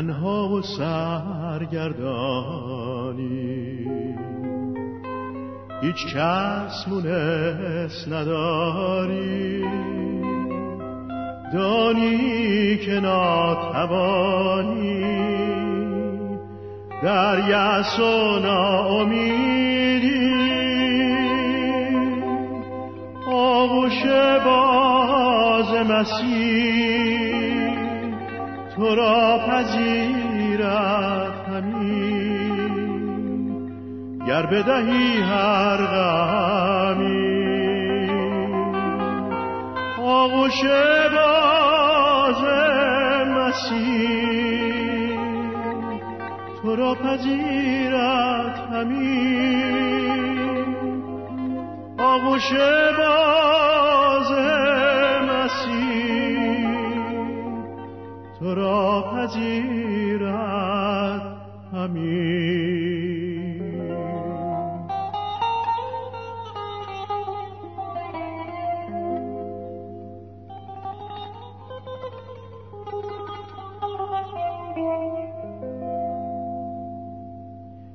تنها و سرگردانی. هیچ کس مونس نداری. دانی که ناتوانی. در یس و ناامیدی. آغوش باز مسیح. تو را پذیرد همین گر بدهی هر غمی. آغوش باز مسیح تو را پذیرد همین آغوش باز تو را پذیرد.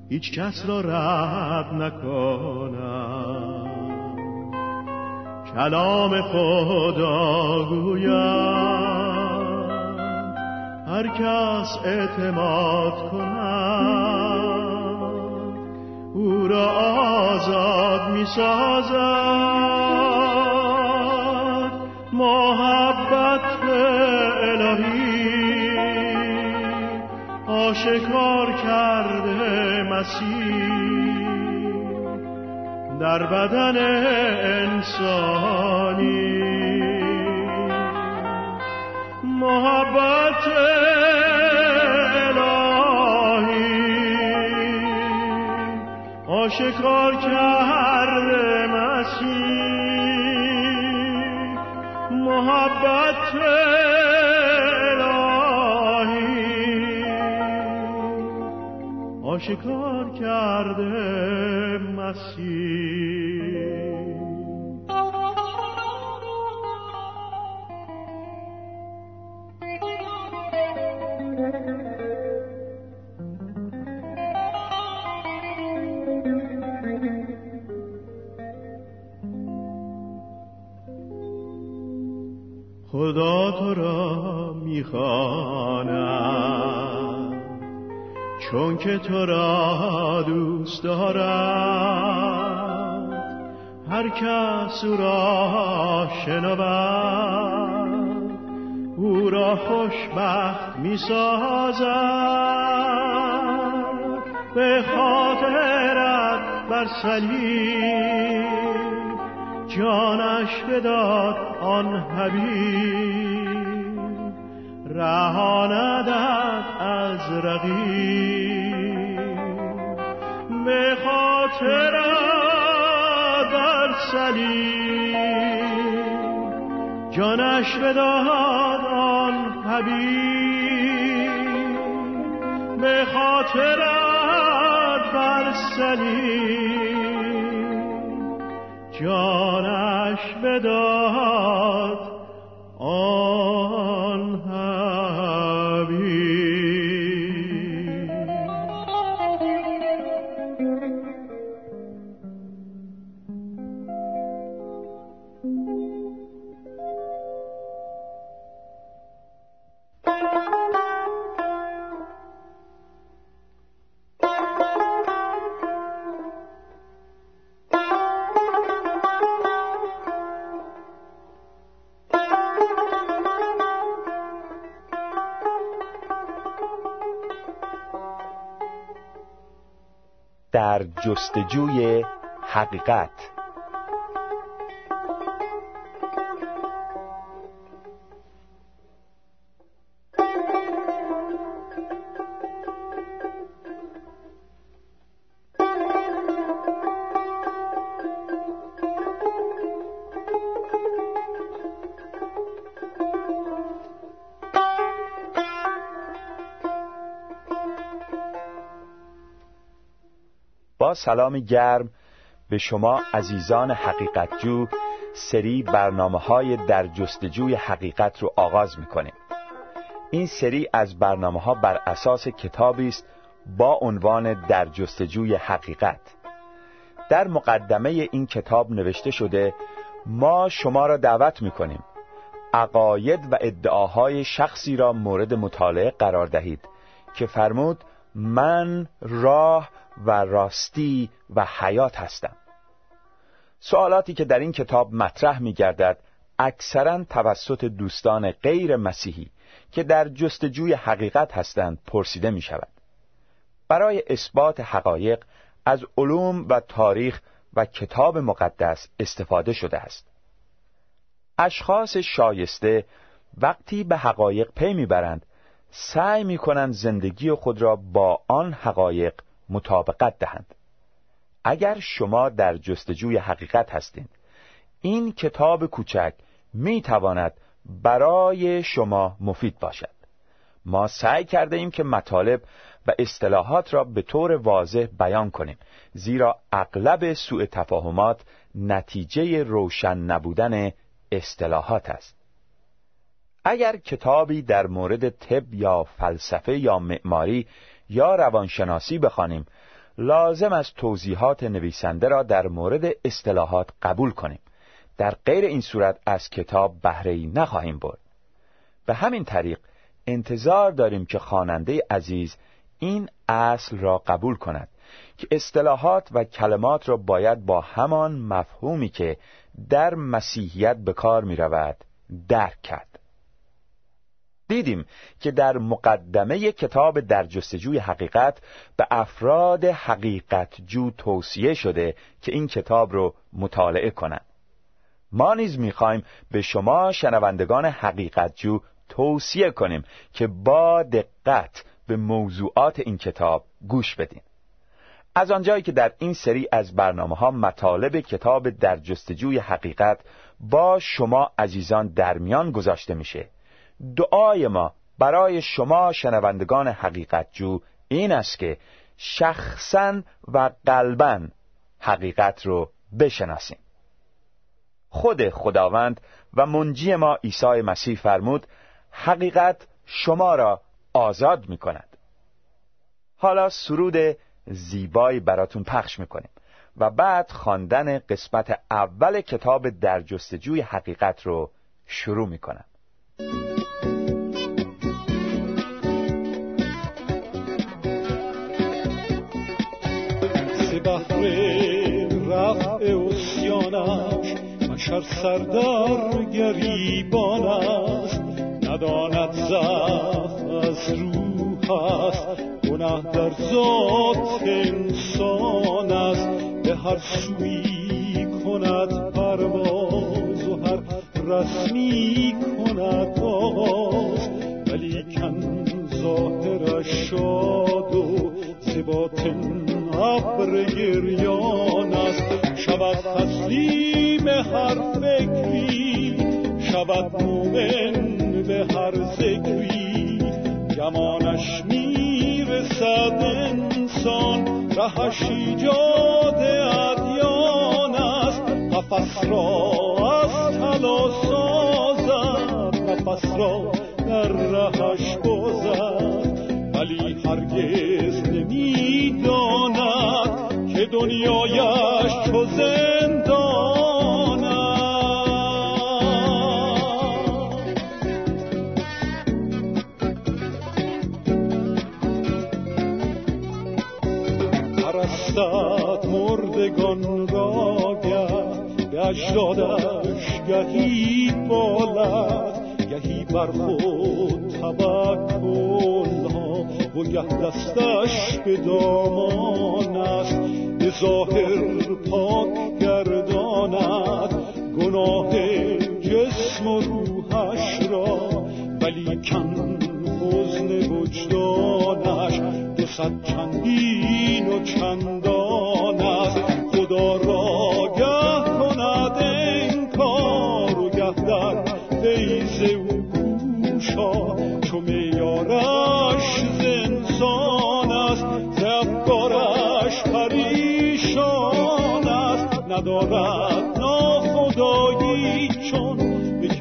هیچ کس را رد نکنم. کلام خدا گویم. هر کس اعتماد کند. او را آزاد می سازد محبت الهی. آشکار کرده مسیح. در بدن انسانی. محبت الهی. آشکار کرده مسیح. محبت آشکار کرده مسیح. تو را دوست دارد هر کس او را شنود او را خوشبخت می سازد به خاطرت بر سلیم جانش بداد آن حبیب. رهاندت از رقیب. خاطر در سلیم جانش بداد آن حبیب به خاطر در سلیم جانش بداد جستجوی حقیقت. سلام گرم به شما عزیزان حقیقتجو سری برنامه های در جستجوی حقیقت رو آغاز می‌کنیم. این سری از برنامه ها بر اساس کتابی است با عنوان در جستجوی حقیقت. در مقدمه این کتاب نوشته شده ما شما را دعوت می کنیم عقاید و ادعاهای شخصی را مورد مطالعه قرار دهید که فرمود من راه و راستی و حیات هستم سوالاتی که در این کتاب مطرح می گردد اکثرا توسط دوستان غیر مسیحی که در جستجوی حقیقت هستند پرسیده می شود. برای اثبات حقایق از علوم و تاریخ و کتاب مقدس استفاده شده است. اشخاص شایسته وقتی به حقایق پی می‌برند سعی می‌کنند زندگی خود را با آن حقایق مطابقت دهند. اگر شما در جستجوی حقیقت هستید این کتاب کوچک می تواند برای شما مفید باشد ما سعی کرده ایم که مطالب و اصطلاحات را به طور واضح بیان کنیم زیرا اغلب سوء تفاهمات نتیجه روشن نبودن اصطلاحات است اگر کتابی در مورد طب یا فلسفه یا معماری یا روانشناسی بخوانیم لازم از توضیحات نویسنده را در مورد اصطلاحات قبول کنیم. در غیر این صورت از کتاب بهره ای نخواهیم برد. به همین طریق انتظار داریم که خواننده عزیز این اصل را قبول کند که اصطلاحات و کلمات را باید با همان مفهومی که در مسیحیت به کار می رود درک کرد. دیدیم که در مقدمه کتاب در جستجوی حقیقت به افراد حقیقت جو توصیه شده که این کتاب رو مطالعه کنند. ما نیز می‌خواهیم به شما شنوندگان حقیقت جو توصیه کنیم که با دقت به موضوعات این کتاب گوش بدین. از آنجایی که در این سری از برنامه ها مطالب کتاب در جستجوی حقیقت با شما عزیزان در میان گذاشته میشه. دعای ما برای شما شنوندگان حقیقت جو این است که شخصا و قلبا حقیقت رو بشناسیم. خود خداوند و منجی ما عیسی مسیح فرمود حقیقت شما را آزاد می کند حالا سرود زیبایی براتون پخش می‌کنیم و بعد خواندن قسمت اول کتاب در جستجوی حقیقت رو شروع می‌کنم. مشر سردر گریبان است. نداند زخم از روح است. گناه در ذات انسان است. به هر سوی کند پرواز و هر رسمی کند آغاز ولی کن ظاهرش شاد و زباطن ابر گریان است. شود تسلیم هر فکری شود مومن به هر ذکری. گمانش می‌رسد انسان رهش ایجاد ادیان است. قفص را از طلا سازد قفص را در رهش بازد. ولی هرگز دنیایش چو پرستد مردگان را گه به اجدادش گهی بالد گهی بر خود توکل ها و گه دستش به دامان است. ظاهر پاک گرداند. گناه جسم و روحش را ولی کن حزن وجدانش. دو چندین و چندان است. خدا را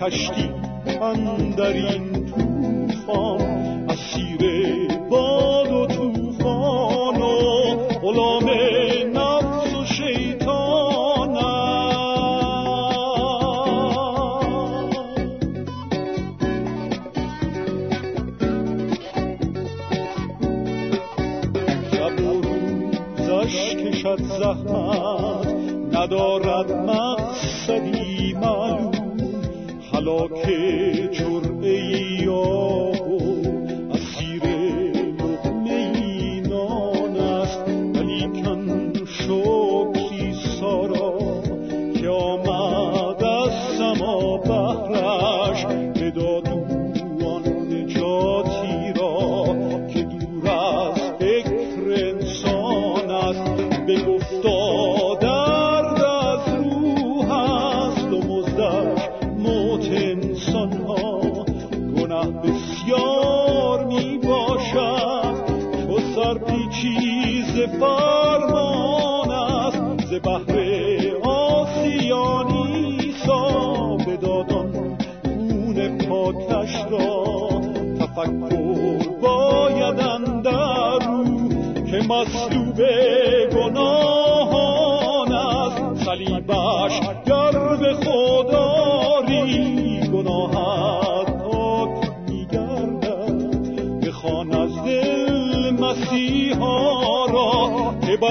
ناخدایی چون به کشتی اندر این King.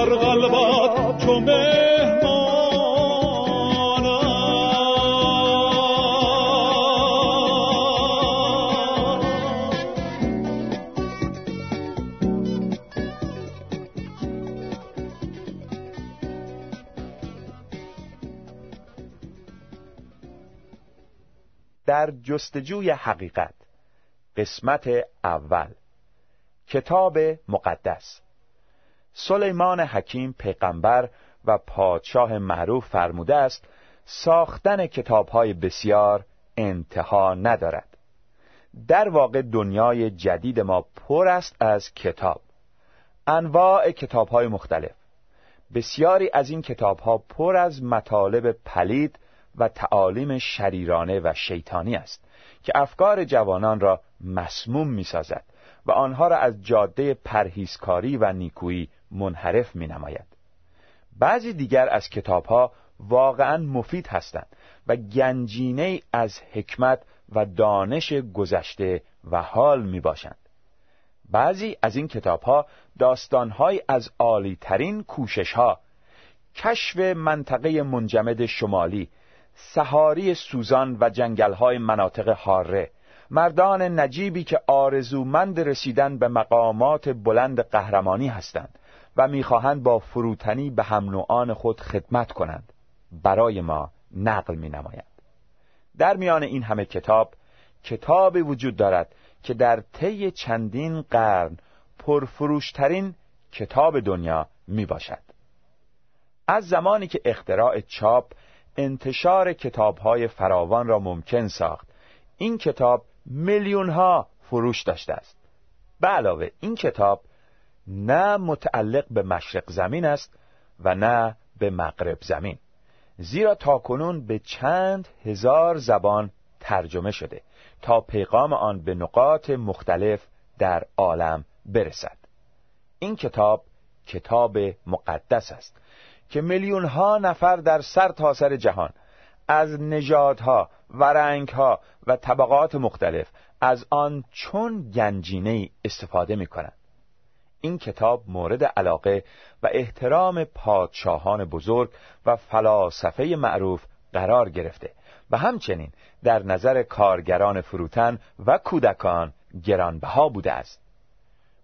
بر قلبت چو در جستجوی حقیقت قسمت اول کتاب مقدس. سلیمان حکیم پیغمبر و پادشاه معروف فرموده است ساختن کتابهای بسیار انتها ندارد. در واقع دنیای جدید ما پر است از کتاب. انواع کتابهای مختلف. بسیاری از این کتابها پر از مطالب پلید و تعالیم شریرانه و شیطانی است که افکار جوانان را مسموم می سازد و آنها را از جاده پرهیزکاری و نیکویی منحرف می نماید. بعضی دیگر از کتاب ها واقعا مفید هستند و گنجینه از حکمت و دانش گذشته و حال می باشند. بعضی از این کتاب ها از عالی ترین کوشش ها کشف منطقه منجمد شمالی سهاری سوزان و جنگل های مناطق حاره مردان نجیبی که آرزومند رسیدن به مقامات بلند قهرمانی هستند و می‌خواهند با فروتنی به هم نوعان خود خدمت کنند برای ما نقل می نماید. در میان این همه کتاب کتابی وجود دارد که در طی چندین قرن پرفروشترین کتاب دنیا می باشد. از زمانی که اختراع چاپ انتشار کتابهای فراوان را ممکن ساخت این کتاب میلیون ها فروش داشته است به علاوه این کتاب نه متعلق به مشرق زمین است و نه به مغرب زمین. زیرا تاکنون به چند هزار زبان ترجمه شده تا پیغام آن به نقاط مختلف در عالم برسد. این کتاب کتاب مقدس است که میلیون ها نفر در سر تاسر جهان از نژادها و رنگها و طبقات مختلف از آن چون گنجینه استفاده می کنند این کتاب مورد علاقه و احترام پادشاهان بزرگ و فلاسفه معروف قرار گرفته و همچنین در نظر کارگران فروتن و کودکان گرانبها بوده است.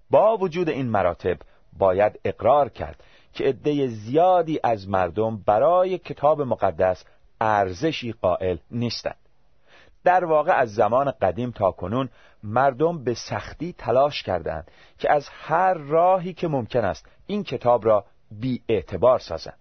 با وجود این مراتب باید اقرار کرد که عده زیادی از مردم برای کتاب مقدس ارزشی قائل نیستند. در واقع از زمان قدیم تا کنون مردم به سختی تلاش کردند که از هر راهی که ممکن است این کتاب را بی اعتبار سازند.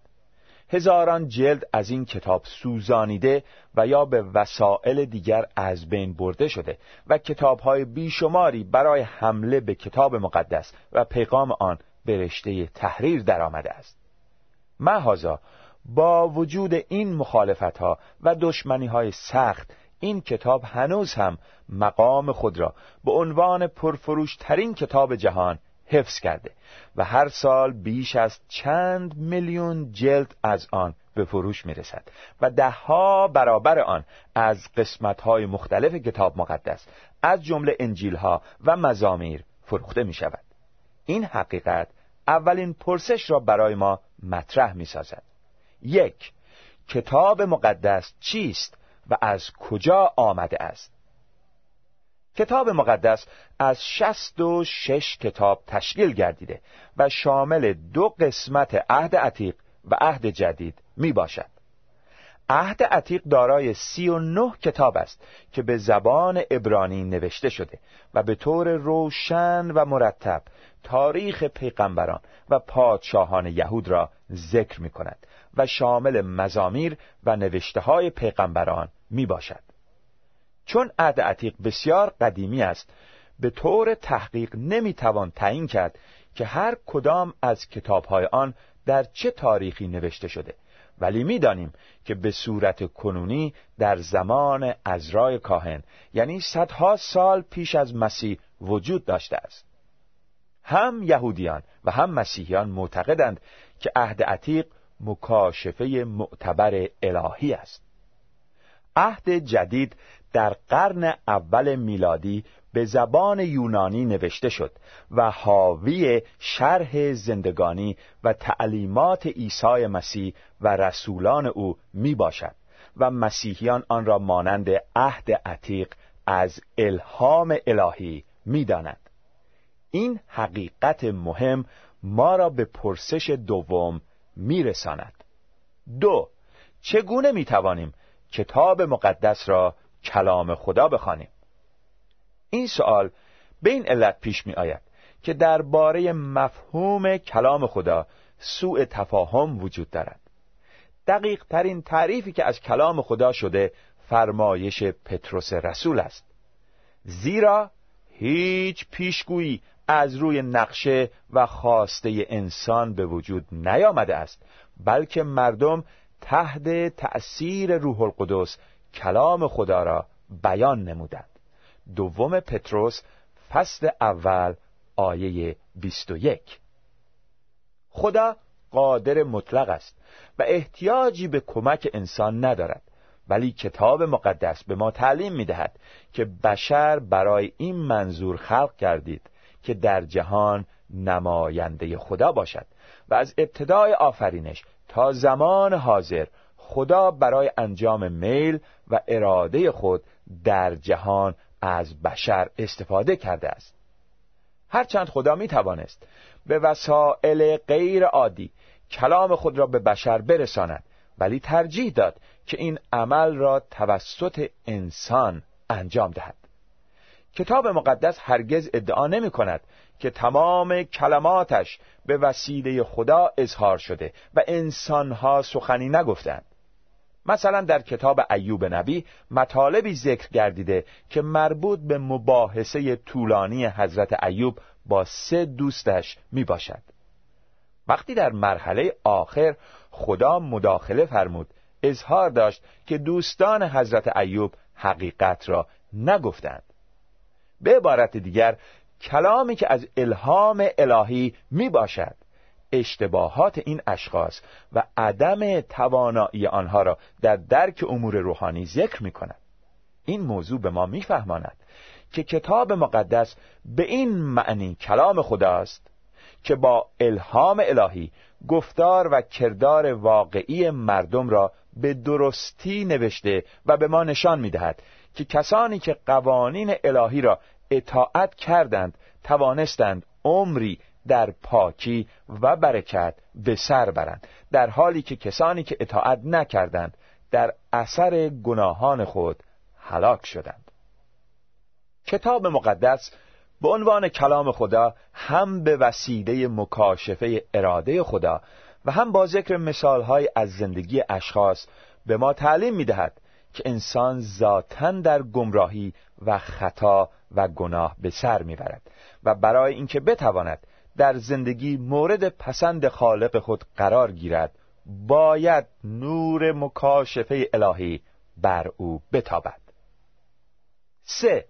هزاران جلد از این کتاب سوزانیده و یا به وسایل دیگر از بین برده شده و کتابهای بیشماری برای حمله به کتاب مقدس و پیغام آن به رشته تحریر درآمده است. محازا با وجود این مخالفت ها و دشمنی های سخت این کتاب هنوز هم مقام خود را به عنوان پرفروشترین کتاب جهان حفظ کرده و هر سال بیش از چند میلیون جلد از آن به فروش می رسد و دهها برابر آن از قسمت های مختلف کتاب مقدس از جمله انجیل ها و مزامیر فروخته می شود این حقیقت اولین پرسش را برای ما مطرح می سازد یک کتاب مقدس چیست؟ و از کجا آمده است؟ کتاب مقدس از شست و شش کتاب تشکیل گردیده و شامل دو قسمت عهد عتیق و عهد جدید می باشد عهد عتیق دارای سی و نه کتاب است که به زبان ابرانی نوشته شده و به طور روشن و مرتب تاریخ پیغمبران و پادشاهان یهود را ذکر می کند و شامل مزامیر و نوشته های پیغمبران می باشد چون عهد عتیق بسیار قدیمی است به طور تحقیق نمی توان تعیین کرد که هر کدام از کتابهای آن در چه تاریخی نوشته شده. ولی می‌دانیم که به صورت کنونی در زمان ازرای کاهن یعنی صدها سال پیش از مسیح وجود داشته است. هم یهودیان و هم مسیحیان معتقدند که عهد عتیق مکاشفه معتبر الهی است. عهد جدید در قرن اول میلادی به زبان یونانی نوشته شد و حاوی شرح زندگانی و تعلیمات عیسی مسیح و رسولان او می باشد و مسیحیان آن را مانند عهد عتیق از الهام الهی می داند. این حقیقت مهم ما را به پرسش دوم می رساند. دو چگونه می توانیم کتاب مقدس را کلام خدا بخوانیم این سوال به این علت پیش می آید که درباره مفهوم کلام خدا سوء تفاهم وجود دارد. دقیق ترین تعریفی که از کلام خدا شده فرمایش پتروس رسول است. زیرا هیچ پیشگویی از روی نقشه و خواسته انسان به وجود نیامده است بلکه مردم تحت تأثیر روح القدس کلام خدا را بیان نمودند. دوم پتروس فصل اول آیه 21 خدا قادر مطلق است و احتیاجی به کمک انسان ندارد ولی کتاب مقدس به ما تعلیم می دهد که بشر برای این منظور خلق کردید که در جهان نماینده خدا باشد و از ابتدای آفرینش تا زمان حاضر خدا برای انجام میل و اراده خود در جهان از بشر استفاده کرده است. هرچند خدا می توانست به وسایل غیر عادی کلام خود را به بشر برساند ولی ترجیح داد که این عمل را توسط انسان انجام دهد. کتاب مقدس هرگز ادعا نمی کند که تمام کلماتش به وسیله خدا اظهار شده و انسانها سخنی نگفتند. مثلا در کتاب ایوب نبی مطالبی ذکر گردیده که مربوط به مباحثه طولانی حضرت ایوب با سه دوستش می باشد وقتی در مرحله آخر خدا مداخله فرمود اظهار داشت که دوستان حضرت ایوب حقیقت را نگفتند. به عبارت دیگر کلامی که از الهام الهی می باشد اشتباهات این اشخاص و عدم توانایی آنها را در درک امور روحانی ذکر می کند این موضوع به ما میفهماند که کتاب مقدس به این معنی کلام خداست که با الهام الهی گفتار و کردار واقعی مردم را به درستی نوشته و به ما نشان می‌دهد که کسانی که قوانین الهی را اطاعت کردند توانستند عمری در پاکی و برکت به سر برند. در حالی که کسانی که اطاعت نکردند در اثر گناهان خود هلاک شدند. کتاب مقدس به عنوان کلام خدا هم به وسیله مکاشفه اراده خدا و هم با ذکر مثالهای از زندگی اشخاص به ما تعلیم می دهد که انسان ذاتا در گمراهی و خطا و گناه به سر می‌برد و برای اینکه بتواند در زندگی مورد پسند خالق خود قرار گیرد باید نور مکاشفه الهی بر او بتابد. سه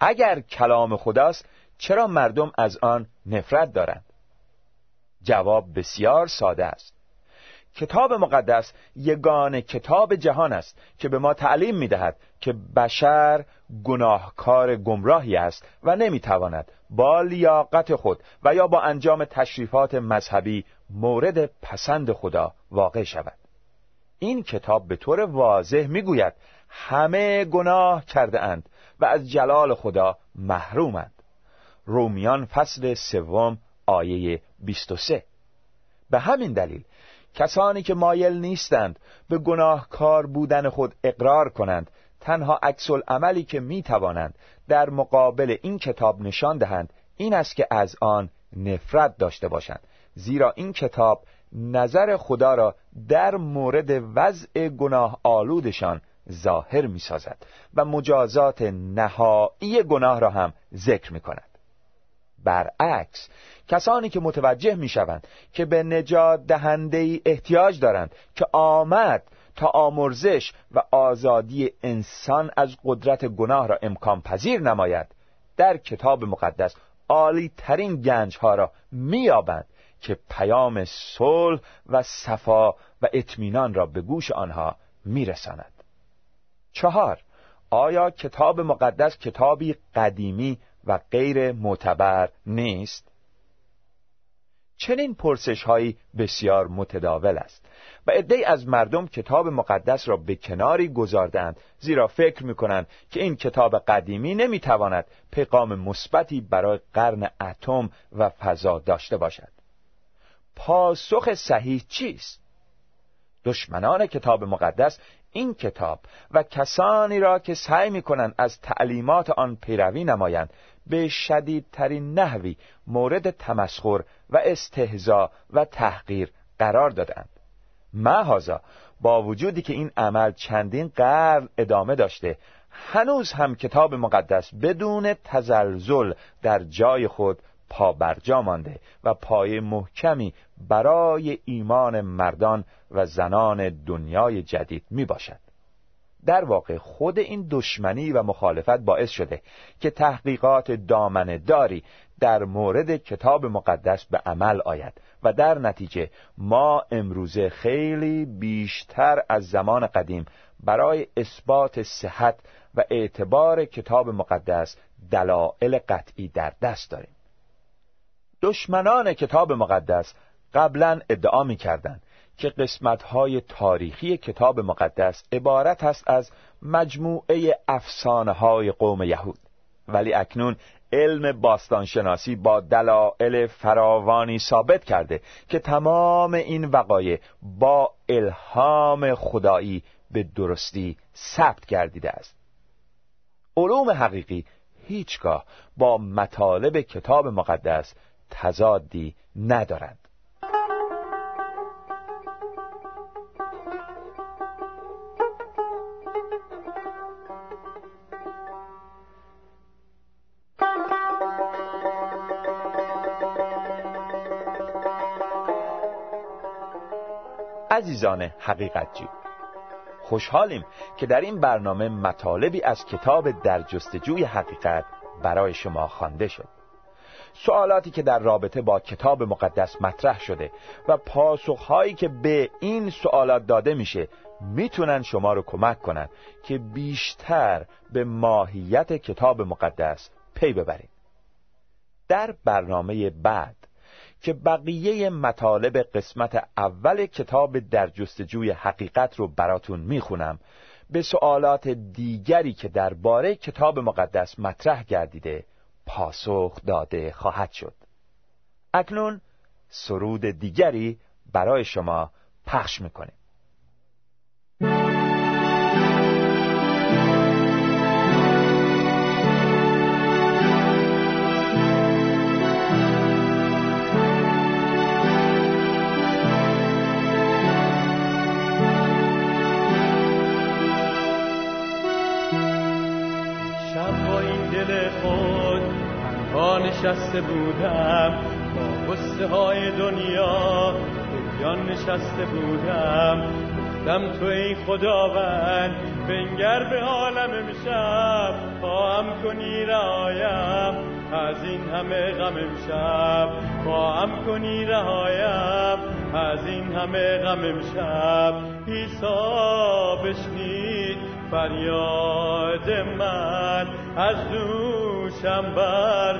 اگر کلام خداست چرا مردم از آن نفرت دارند؟ جواب بسیار ساده است. کتاب مقدس یگان کتاب جهان است که به ما تعلیم می دهد که بشر گناهکار گمراهی است و نمی‌تواند با لیاقت خود و یا با انجام تشریفات مذهبی مورد پسند خدا واقع شود. این کتاب به طور واضح می‌گوید همه گناه کرده اند و از جلال خدا محرومند. رومیان فصل سوم آیه 23 به همین دلیل کسانی که مایل نیستند به گناهکار بودن خود اقرار کنند تنها عکس عملی که می توانند در مقابل این کتاب نشان دهند این است که از آن نفرت داشته باشند. زیرا این کتاب نظر خدا را در مورد وضع گناه آلودشان ظاهر می سازد و مجازات نهایی گناه را هم ذکر می کند برعکس کسانی که متوجه می شوند که به نجات دهنده احتیاج دارند که آمد تا آمرزش و آزادی انسان از قدرت گناه را امکان پذیر نماید. در کتاب مقدس عالی ترین گنج ها را میابند که پیام صلح و صفا و اطمینان را به گوش آنها میرساند. چهار آیا کتاب مقدس کتابی قدیمی و غیر معتبر نیست؟ چنین پرسش هایی بسیار متداول است و عدهای از مردم کتاب مقدس را به کناری گذاردند زیرا فکر می‌کنند که این کتاب قدیمی نمی‌تواند پیغام مثبتی برای قرن اتم و فضا داشته باشد. پاسخ صحیح چیست؟ دشمنان کتاب مقدس این کتاب و کسانی را که سعی می‌کنند از تعلیمات آن پیروی نمایند به شدیدترین نحوی مورد تمسخر و استهزا و تحقیر قرار دادند محازا با وجودی که این عمل چندین قرن ادامه داشته هنوز هم کتاب مقدس بدون تزلزل در جای خود پا برجا مانده و پای محکمی برای ایمان مردان و زنان دنیای جدید می باشد. در واقع خود این دشمنی و مخالفت باعث شده که تحقیقات دامنه داری در مورد کتاب مقدس به عمل آید و در نتیجه ما امروزه خیلی بیشتر از زمان قدیم برای اثبات صحت و اعتبار کتاب مقدس دلایل قطعی در دست داریم. دشمنان کتاب مقدس قبلا ادعا می کردند که قسمتهای تاریخی کتاب مقدس عبارت است از مجموعه افسانه های قوم یهود. ولی اکنون علم باستانشناسی با دلایل فراوانی ثابت کرده که تمام این وقایع با الهام خدایی به درستی ثبت گردیده است. علوم حقیقی هیچگاه با مطالب کتاب مقدس تضادی ندارند. عزیزان حقیقت جو خوشحالیم که در این برنامه مطالبی از کتاب در جستجوی حقیقت برای شما خوانده شد. سوالاتی که در رابطه با کتاب مقدس مطرح شده و پاسخهایی که به این سوالات داده میشه می‌تونن شما رو کمک کنن که بیشتر به ماهیت کتاب مقدس پی ببرید در برنامه بعد که بقیه مطالب قسمت اول کتاب در جستجوی حقیقت رو براتون می‌خونم به سوالات دیگری که درباره کتاب مقدس مطرح گردیده پاسخ داده خواهد شد. اکنون سرود دیگری برای شما پخش می‌کنیم. نشسته بودم با قصه های دنیا گریان نشسته بودم. دم تو ای خداوند بنگر به عالم امشب خواهم کنی رعایم از این همه غم امشب. خواهم کنی رهایم از این همه غم امشب. عیسی بشنید فریاد من از دوشم بر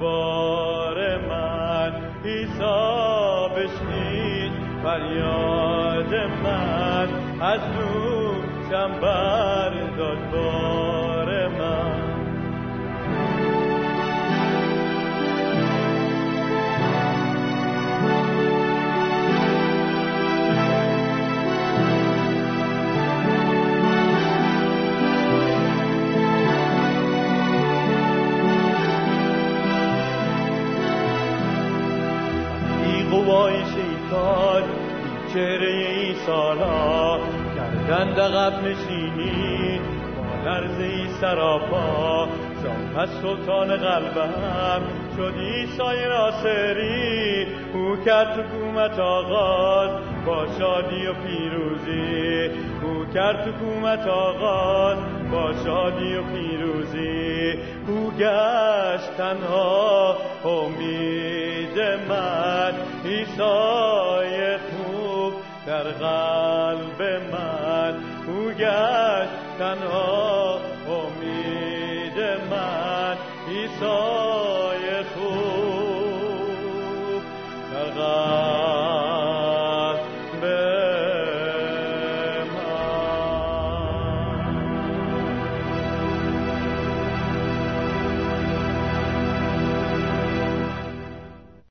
بار من. عیسی بشنید فریاد من از دوشم بر داشت چهره ای سالا کردند عقب نشینی با لرزه ای سراپا پس سلطان قلبم شد ایسای ناصری او کرد حکومت آغاز با شادی و پیروزی. او کرد حکومت آغاز با شادی و پیروزی او گشت تنها. امید من ایسای در قلب من. او گشت تنها. امید من ایسای